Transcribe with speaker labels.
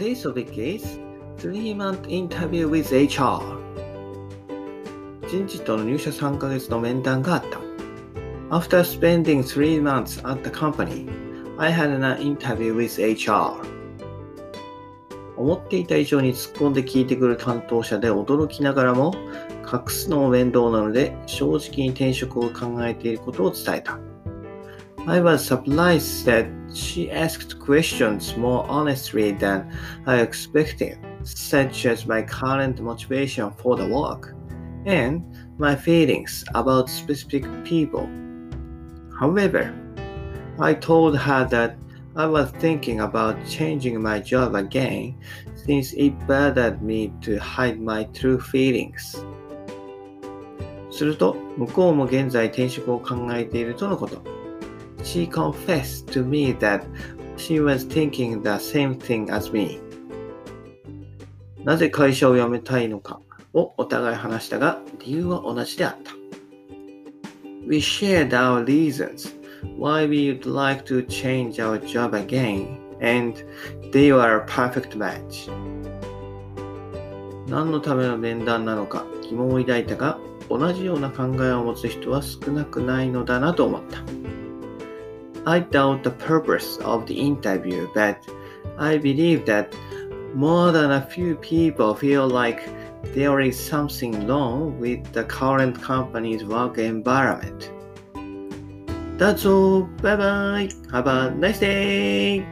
Speaker 1: Today's topic is three month interview with HR 人事との入社3ヶ月の面談があった After spending three months at the company, I had an interview with HR 思っていた以上に突っ込んで聞いてくる担当者で驚きながらも隠すのも面倒なので正直に転職を考えていることを伝えた I was surprised that she asked questions more honestly than I expected, such as my current motivation for the work and my feelings about specific people. However, I told her that I was thinking about changing my job again since it bothered me to hide my true feelings. すると、向こうも現在転職を考えているとのこと。 She confessed to me that she was thinking the same thing as me. なぜ会社を辞めたいのかをお互い話したが、理由は同じであった。We shared our reasons why we would like to change our job again, and they were a perfect match. 何のための面談なのか疑問を抱いたが、同じような考えを持つ人は少なくないのだなと思った。I doubt the purpose of the interview, but I believe that more than a few people feel like there is something wrong with the current company's work environment. That's all. Bye bye. Have a nice day.